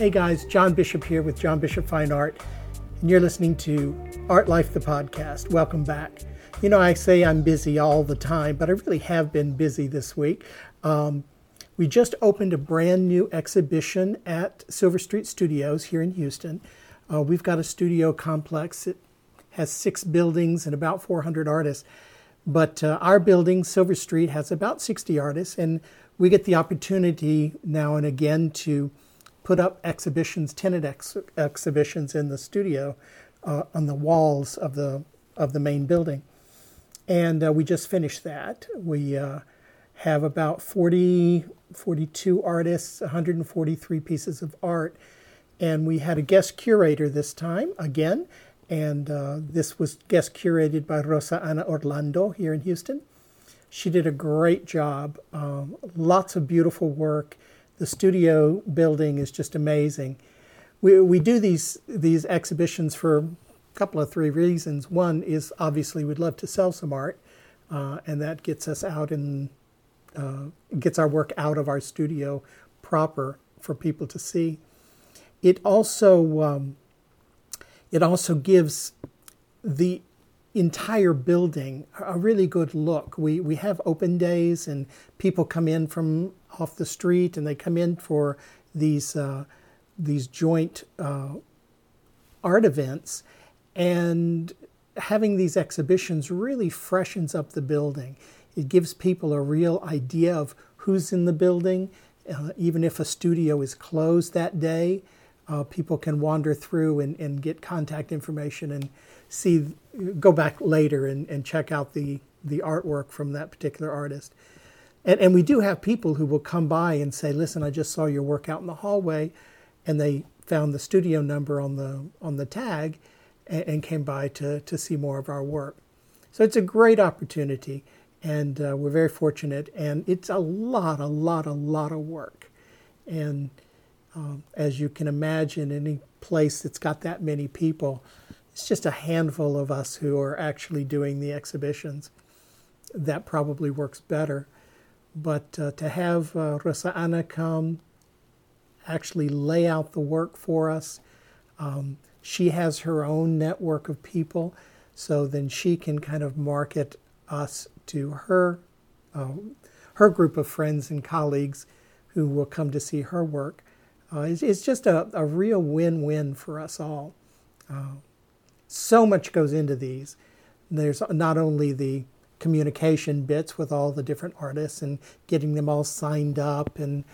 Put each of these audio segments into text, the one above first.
Hey guys, John Bishop here with John Bishop Fine Art, and you're listening to Art Life the podcast. Welcome back. You know, I say I'm busy all the time, but I really have been busy this week. Um, we just opened a brand new exhibition at Silver Street Studios here in Houston. Uh, we've got a studio complex. It has six buildings and about 400 artists. But uh, our building, Silver Street, has about 60 artists, and we get the opportunity now and again to put up exhibitions, tenant ex- exhibitions in the studio uh, on the walls of the of the main building. And uh, we just finished that. We uh, have about 40, 42 artists, 143 pieces of art, and we had a guest curator this time again. And uh, this was guest curated by Rosa Ana Orlando here in Houston. She did a great job. Um, lots of beautiful work the studio building is just amazing. We, we do these, these exhibitions for a couple of three reasons. One is obviously we'd love to sell some art, uh, and that gets us out and uh, gets our work out of our studio proper for people to see. It also um, it also gives the entire building a really good look. We we have open days and people come in from off the street and they come in for these uh, these joint uh, art events and having these exhibitions really freshens up the building. It gives people a real idea of who's in the building. Uh, even if a studio is closed that day, uh, people can wander through and, and get contact information and see, go back later and, and check out the, the artwork from that particular artist. And, and we do have people who will come by and say, listen, I just saw your work out in the hallway, and they found the studio number on the, on the tag and, and came by to, to see more of our work. So it's a great opportunity, and uh, we're very fortunate. And it's a lot, a lot, a lot of work. And um, as you can imagine, any place that's got that many people, it's just a handful of us who are actually doing the exhibitions. That probably works better. But uh, to have uh, Rosa Ana come actually lay out the work for us, um, she has her own network of people, so then she can kind of market us to her uh, her group of friends and colleagues who will come to see her work. Uh, it's, it's, just a, a real win-win for us all. Uh, so much goes into these. There's not only the communication bits with all the different artists and getting them all signed up and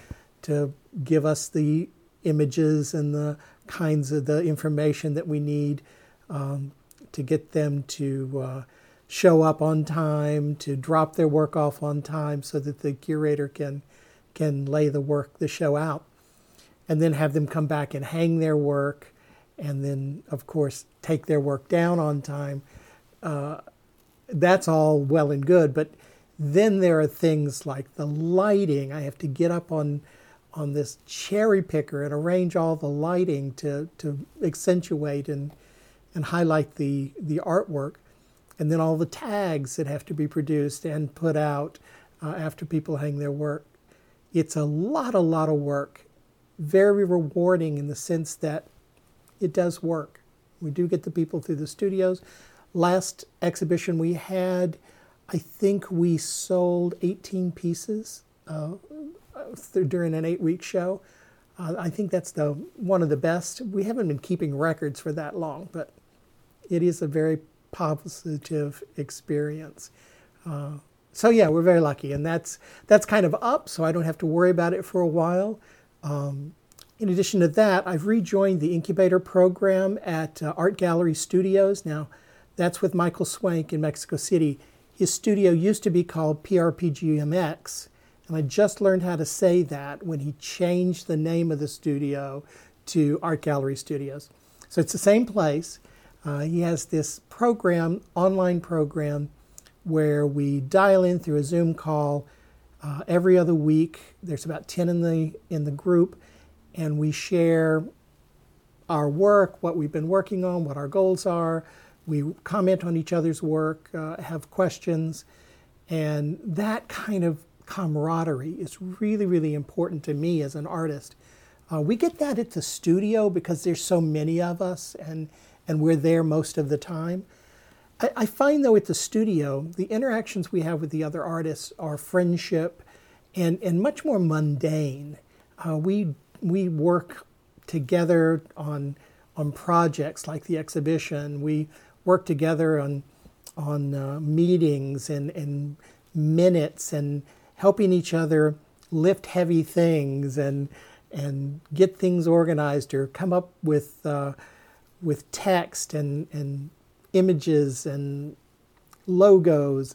to give us the images and the kinds of the information that we need um, to get them to uh, show up on time, to drop their work off on time so that the curator can can lay the work, the show out, and then have them come back and hang their work, and then of course take their work down on time. Uh, that's all well and good, but then there are things like the lighting. I have to get up on on this cherry picker and arrange all the lighting to, to accentuate and and highlight the the artwork, and then all the tags that have to be produced and put out uh, after people hang their work. It's a lot, a lot of work. Very rewarding in the sense that it does work. We do get the people through the studios last exhibition we had, I think we sold 18 pieces uh, during an eight week show. Uh, I think that's the one of the best. We haven't been keeping records for that long, but it is a very positive experience. Uh, so yeah, we're very lucky, and that's that's kind of up, so I don't have to worry about it for a while. Um, in addition to that, I've rejoined the incubator program at uh, Art Gallery Studios now. That's with Michael Swank in Mexico City. His studio used to be called PRPGMX, and I just learned how to say that when he changed the name of the studio to Art Gallery Studios. So it's the same place. Uh, he has this program, online program, where we dial in through a Zoom call uh, every other week. There's about 10 in the in the group, and we share our work, what we've been working on, what our goals are, we comment on each other's work, uh, have questions, and that kind of camaraderie is really, really important to me as an artist. Uh, we get that at the studio because there's so many of us and, and we're there most of the time. I, I find, though, at the studio, the interactions we have with the other artists are friendship and, and much more mundane. Uh, we, we work together on, on projects like the exhibition. We work together on, on uh, meetings and, and minutes and helping each other lift heavy things and and get things organized or come up with uh, with text and and images and logos,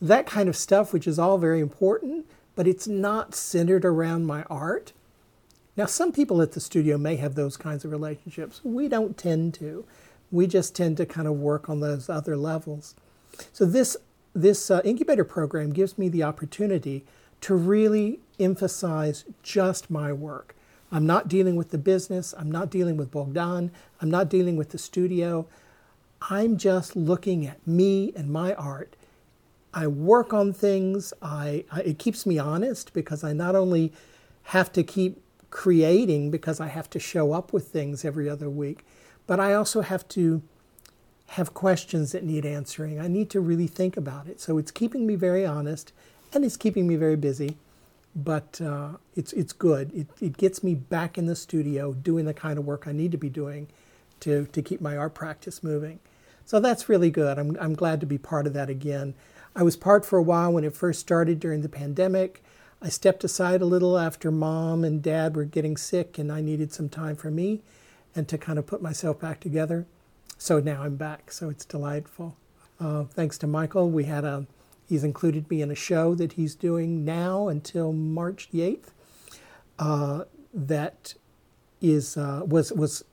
that kind of stuff, which is all very important, but it's not centered around my art. Now, some people at the studio may have those kinds of relationships. We don't tend to. We just tend to kind of work on those other levels. So this this uh, incubator program gives me the opportunity to really emphasize just my work. I'm not dealing with the business, I'm not dealing with Bogdan, I'm not dealing with the studio. I'm just looking at me and my art. I work on things. I, I, it keeps me honest because I not only have to keep creating because I have to show up with things every other week, but I also have to have questions that need answering. I need to really think about it. So it's keeping me very honest and it's keeping me very busy, but uh, it's, it's good. It, it gets me back in the studio doing the kind of work I need to be doing to, to keep my art practice moving. So that's really good. I'm, I'm glad to be part of that again. I was part for a while when it first started during the pandemic. I stepped aside a little after mom and dad were getting sick, and I needed some time for me and to kind of put myself back together. So now I'm back, so it's delightful. Uh, thanks to Michael, we had a He's included me in a show that he's doing now until March the 8th. Uh, that is uh, was was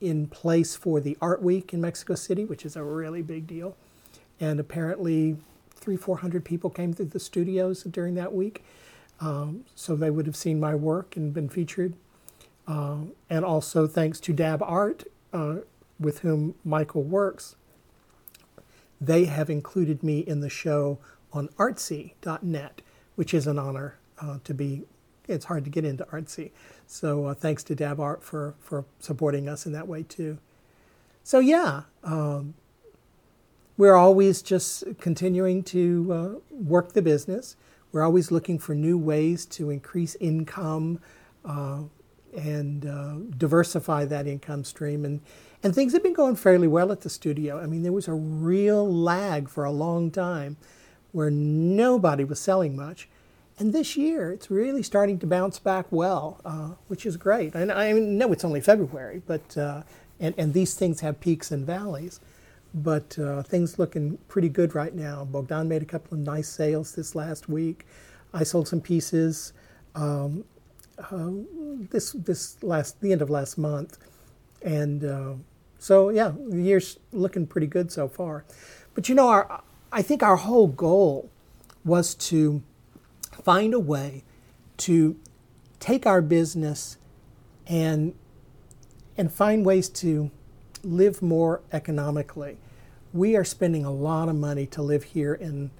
in place for the Art Week in Mexico City, which is a really big deal. And apparently, three four hundred people came through the studios during that week, um, so they would have seen my work and been featured. Uh, and also thanks to Dab Art, uh, with whom Michael works, they have included me in the show on artsy.net, which is an honor uh, to be. It's hard to get into Artsy. So uh, thanks to Dab Art for, for supporting us in that way too. So yeah, um, we're always just continuing to uh, work the business. We're always looking for new ways to increase income uh, and uh, diversify that income stream. And, and things have been going fairly well at the studio. I mean, there was a real lag for a long time where nobody was selling much. And this year, it's really starting to bounce back well, uh, which is great. And I know it's only February, but uh, and, and these things have peaks and valleys. But uh, things looking pretty good right now. Bogdan made a couple of nice sales this last week. I sold some pieces um, uh, this this last the end of last month, and uh, so yeah, the year's looking pretty good so far. But you know, our I think our whole goal was to find a way to take our business and and find ways to live more economically. We are spending a lot of money to live here in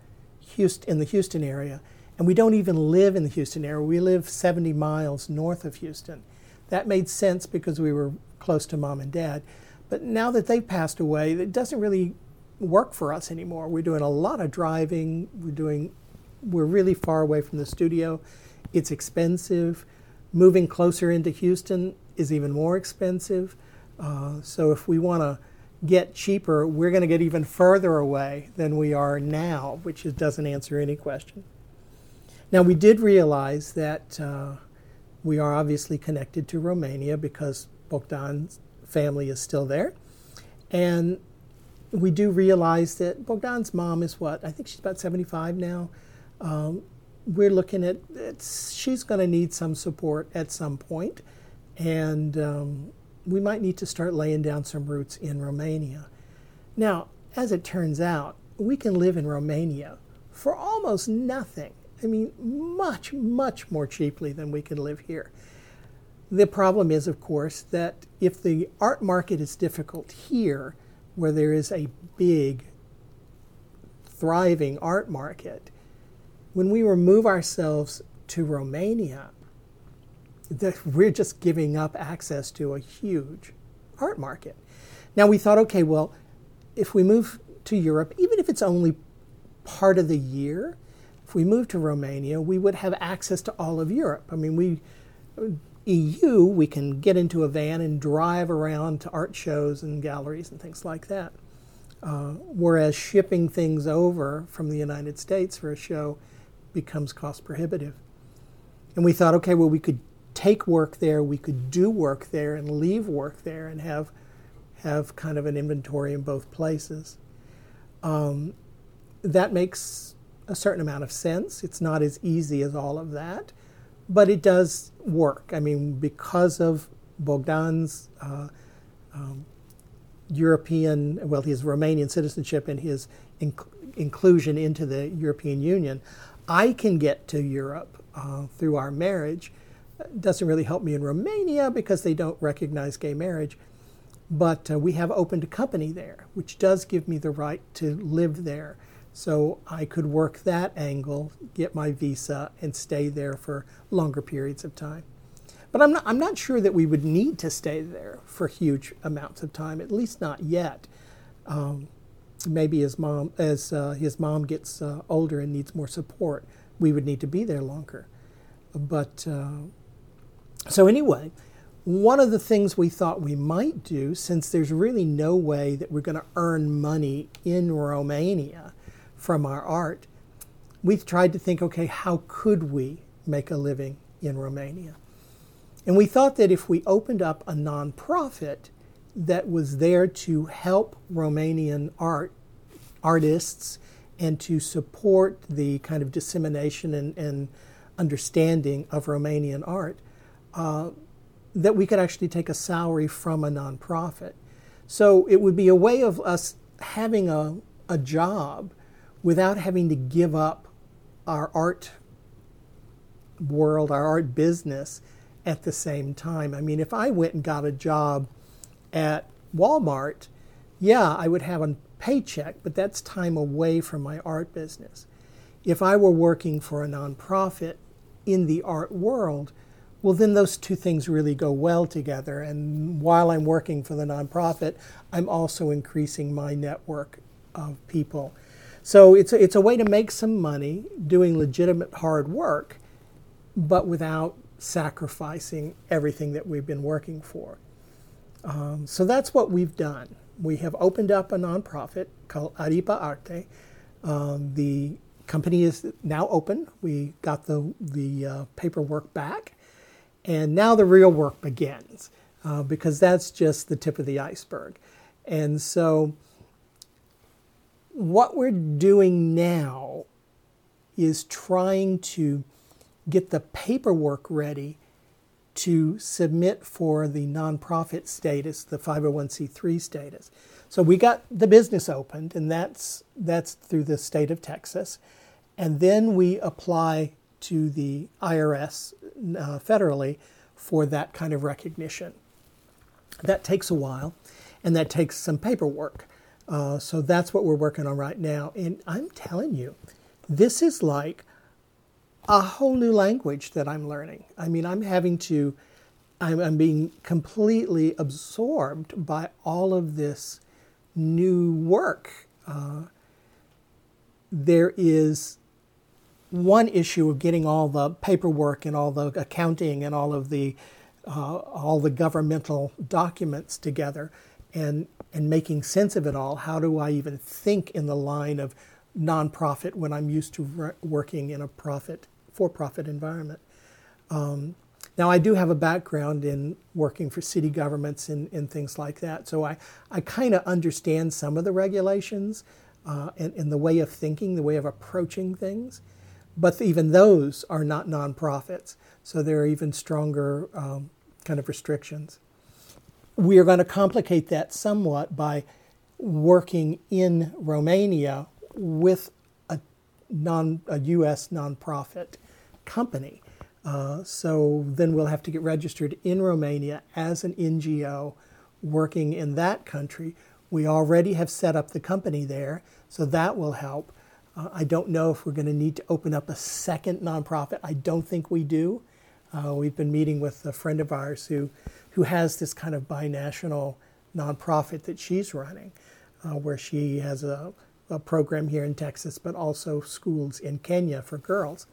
Houston in the Houston area, and we don't even live in the Houston area. We live 70 miles north of Houston. That made sense because we were close to mom and dad. But now that they've passed away, it doesn't really work for us anymore. We're doing a lot of driving. We're doing we're really far away from the studio. It's expensive. Moving closer into Houston is even more expensive. Uh, so if we want to get cheaper, we're going to get even further away than we are now, which is, doesn't answer any question. Now we did realize that uh, we are obviously connected to Romania because Bogdan's family is still there, and we do realize that Bogdan's mom is what? I think she's about 75 now. Um, we're looking at she's going to need some support at some point, and um, we might need to start laying down some roots in Romania. Now, as it turns out, we can live in Romania for almost nothing. I mean, much, much more cheaply than we can live here. The problem is, of course, that if the art market is difficult here, where there is a big, thriving art market, when we remove ourselves to Romania, we're just giving up access to a huge art market. Now we thought, okay, well, if we move to Europe, even if it's only part of the year, if we move to Romania, we would have access to all of Europe. I mean, we EU, we can get into a van and drive around to art shows and galleries and things like that. Uh, whereas shipping things over from the United States for a show becomes cost prohibitive. And we thought, okay, well, we could take work there, we could do work there, and leave work there, and have have kind of an inventory in both places. Um, that makes a certain amount of sense. It's not as easy as all of that, but it does work. I mean, because of Bogdan's uh, um, European, well, his Romanian citizenship and his inc- inclusion into the European Union, I can get to Europe uh, through our marriage doesn't really help me in Romania because they don't recognize gay marriage. But uh, we have opened a company there, which does give me the right to live there. So I could work that angle, get my visa, and stay there for longer periods of time. But I'm not, I'm not sure that we would need to stay there for huge amounts of time, at least not yet. Um, maybe as mom, as uh, his mom gets uh, older and needs more support, we would need to be there longer. But uh, so, anyway, one of the things we thought we might do, since there's really no way that we're going to earn money in Romania from our art, we've tried to think okay, how could we make a living in Romania? And we thought that if we opened up a nonprofit that was there to help Romanian art artists and to support the kind of dissemination and, and understanding of Romanian art, uh, that we could actually take a salary from a nonprofit. So it would be a way of us having a, a job without having to give up our art world, our art business at the same time. I mean, if I went and got a job at Walmart, yeah, I would have a paycheck, but that's time away from my art business. If I were working for a nonprofit in the art world, well, then those two things really go well together. And while I'm working for the nonprofit, I'm also increasing my network of people. So it's a, it's a way to make some money doing legitimate hard work, but without sacrificing everything that we've been working for. Um, so that's what we've done. We have opened up a nonprofit called Aripa Arte. Um, the company is now open. We got the, the uh, paperwork back and now the real work begins uh, because that's just the tip of the iceberg. And so, what we're doing now is trying to get the paperwork ready to submit for the nonprofit status, the 501c3 status. So we got the business opened, and that's that's through the state of Texas, and then we apply to the IRS uh, federally for that kind of recognition. That takes a while, and that takes some paperwork. Uh, so that's what we're working on right now. And I'm telling you, this is like a whole new language that I'm learning. I mean, I'm having to, I'm, I'm being completely absorbed by all of this new work. Uh, there is one issue of getting all the paperwork and all the accounting and all of the uh, all the governmental documents together and and making sense of it all. How do I even think in the line of nonprofit when I'm used to re- working in a profit for-profit environment? Um, now, I do have a background in working for city governments and, and things like that, so I, I kind of understand some of the regulations uh, and, and the way of thinking, the way of approaching things but even those are not nonprofits, so there are even stronger um, kind of restrictions. We are going to complicate that somewhat by working in Romania with a, non, a U.S. nonprofit company. Uh, so then we'll have to get registered in Romania as an NGO working in that country. We already have set up the company there, so that will help. Uh, I don't know if we're going to need to open up a second nonprofit. I don't think we do. Uh, we've been meeting with a friend of ours who, who has this kind of binational nonprofit that she's running, uh, where she has a, a program here in Texas, but also schools in Kenya for girls.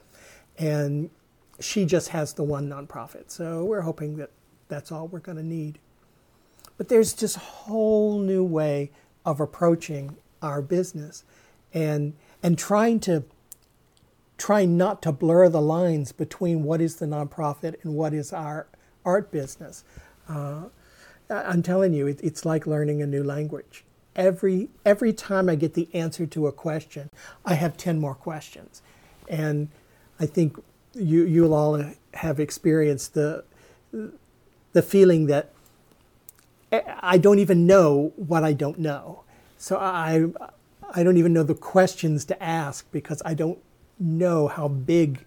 And she just has the one nonprofit. So we're hoping that that's all we're going to need. But there's just a whole new way of approaching our business and and trying to trying not to blur the lines between what is the nonprofit and what is our art business. Uh, I'm telling you, it, it's like learning a new language. Every every time I get the answer to a question, I have ten more questions, and I think you you'll all have experienced the the feeling that I don't even know what I don't know. So I I don't even know the questions to ask because I don't know how big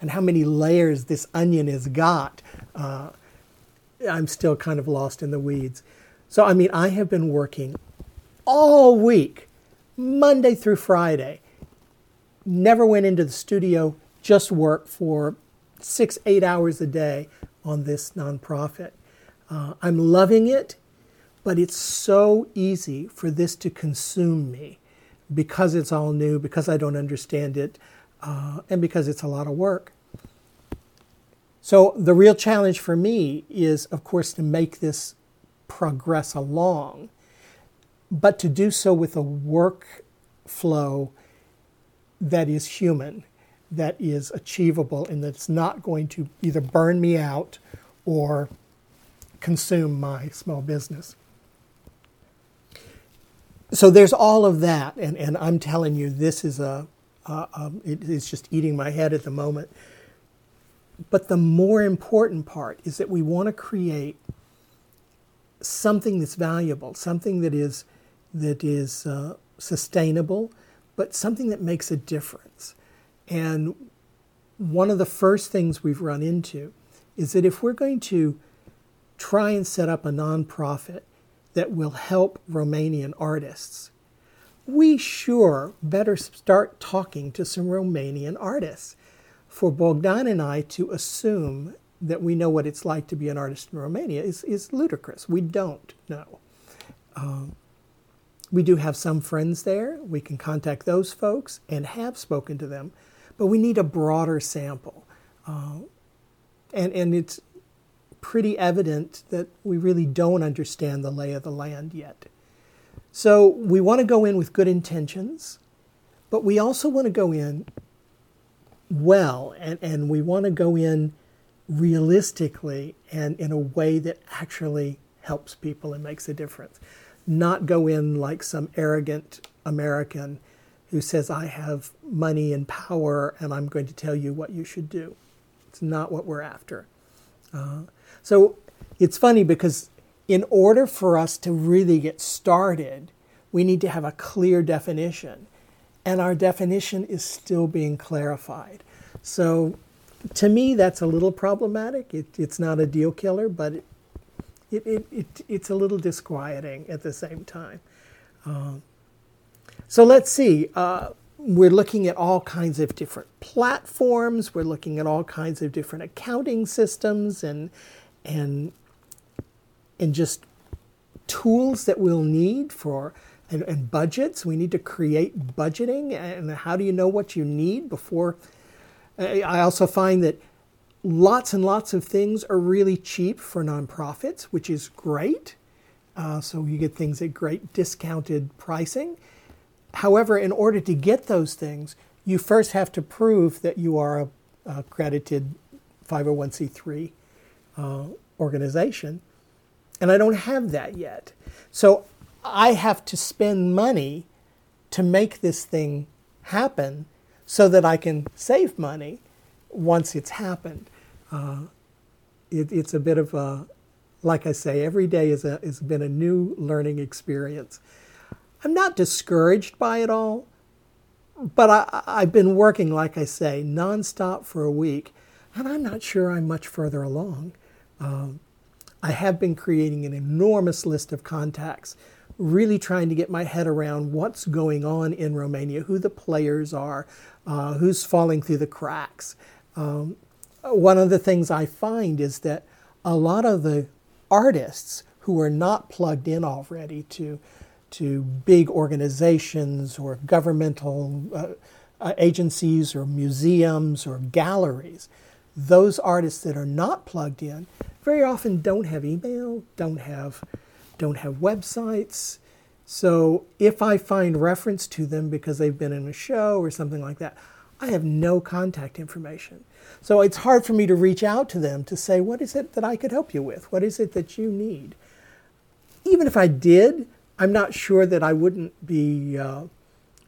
and how many layers this onion has got. Uh, I'm still kind of lost in the weeds. So I mean, I have been working all week, Monday through Friday. Never went into the studio, just worked for six, eight hours a day on this nonprofit. Uh, I'm loving it, but it's so easy for this to consume me because it's all new, because I don't understand it, uh, and because it's a lot of work. So, the real challenge for me is, of course, to make this progress along, but to do so with a workflow that is human, that is achievable, and that's not going to either burn me out or consume my small business so there's all of that, and, and I'm telling you, this is a, it is just eating my head at the moment. But the more important part is that we want to create something that's valuable, something that is that is uh, sustainable, but something that makes a difference. And one of the first things we've run into is that if we're going to try and set up a nonprofit that will help Romanian artists. We sure better start talking to some Romanian artists. For Bogdan and I to assume that we know what it's like to be an artist in Romania is, is ludicrous. We don't know. Um, we do have some friends there. We can contact those folks and have spoken to them, but we need a broader sample. Uh, and, and it's pretty evident that we really don't understand the lay of the land yet. So we want to go in with good intentions, but we also want to go in well and, and we want to go in realistically and in a way that actually helps people and makes a difference. Not go in like some arrogant American who says, I have money and power and I'm going to tell you what you should do. It's not what we're after. Uh, so it's funny because in order for us to really get started, we need to have a clear definition. And our definition is still being clarified. So to me, that's a little problematic. It, it's not a deal killer, but it, it, it, it, it's a little disquieting at the same time. Um, so let's see. Uh, we're looking at all kinds of different platforms. We're looking at all kinds of different accounting systems and and and just tools that we'll need for and, and, budgets. We need to create budgeting. And how do you know what you need before? I also find that lots and lots of things are really cheap for nonprofits, which is great. Uh, so you get things at great discounted pricing. However, in order to get those things, you first have to prove that you are a, accredited 501c3 uh, organization, and I don't have that yet. So I have to spend money to make this thing happen so that I can save money once it's happened. Uh, it, it's a bit of a, like I say, every day is a, has been a new learning experience. I'm not discouraged by it all, but I, I've been working, like I say, nonstop for a week, and I'm not sure I'm much further along. Um, I have been creating an enormous list of contacts, really trying to get my head around what's going on in Romania, who the players are, uh, who's falling through the cracks. Um, one of the things I find is that a lot of the artists who are not plugged in already to to big organizations or governmental uh, uh, agencies or museums or galleries, those artists that are not plugged in very often don't have email, don't have don't have websites. So if I find reference to them because they've been in a show or something like that, I have no contact information. So it's hard for me to reach out to them to say, what is it that I could help you with? What is it that you need? Even if I did, I'm not sure that I wouldn't be, uh,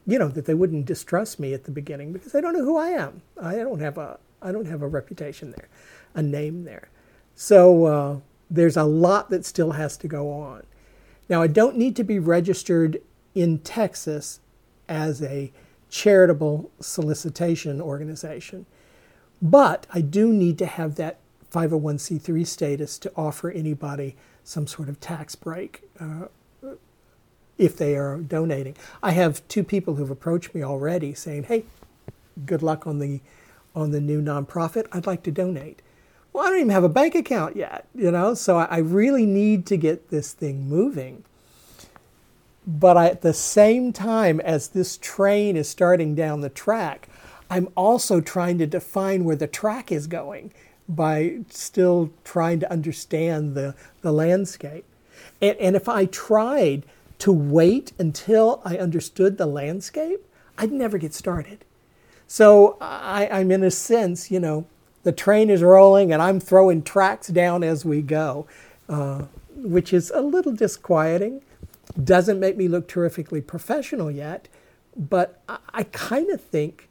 you know, that they wouldn't distrust me at the beginning because they don't know who I am. I don't have a, I don't have a reputation there, a name there. So uh, there's a lot that still has to go on. Now, I don't need to be registered in Texas as a charitable solicitation organization, but I do need to have that 501c3 status to offer anybody some sort of tax break uh, if they are donating. I have two people who've approached me already saying, "Hey, good luck on the on the new nonprofit. I'd like to donate." Well, I don't even have a bank account yet, you know, so I really need to get this thing moving. But I, at the same time as this train is starting down the track, I'm also trying to define where the track is going by still trying to understand the, the landscape. And, and if I tried to wait until I understood the landscape, I'd never get started. So I, I'm in a sense, you know, the train is rolling and I'm throwing tracks down as we go, uh, which is a little disquieting. Doesn't make me look terrifically professional yet, but I, I kind of think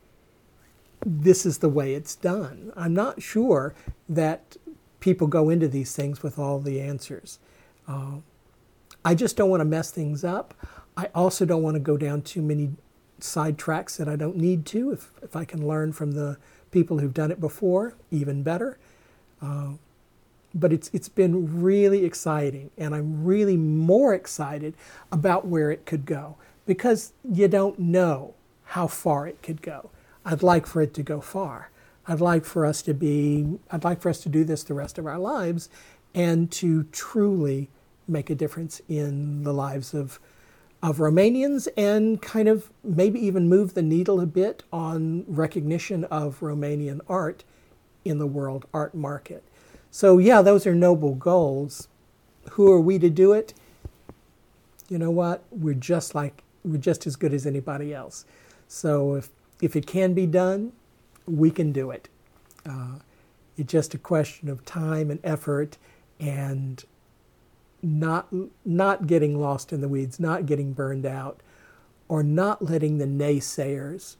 this is the way it's done. I'm not sure that people go into these things with all the answers. Uh, I just don't want to mess things up. I also don't want to go down too many side tracks that I don't need to. If, if I can learn from the people who've done it before, even better. Uh, but it's, it's been really exciting, and I'm really more excited about where it could go because you don't know how far it could go. I'd like for it to go far. I'd like for us to be, I'd like for us to do this the rest of our lives and to truly make a difference in the lives of of Romanians and kind of maybe even move the needle a bit on recognition of Romanian art in the world art market. So yeah, those are noble goals. Who are we to do it? You know what? We're just like we're just as good as anybody else. So if if it can be done, we can do it. Uh, it's just a question of time and effort and not not getting lost in the weeds, not getting burned out, or not letting the naysayers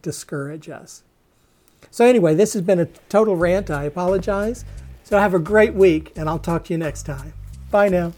discourage us. So anyway, this has been a total rant. I apologize. So have a great week, and I'll talk to you next time. Bye now.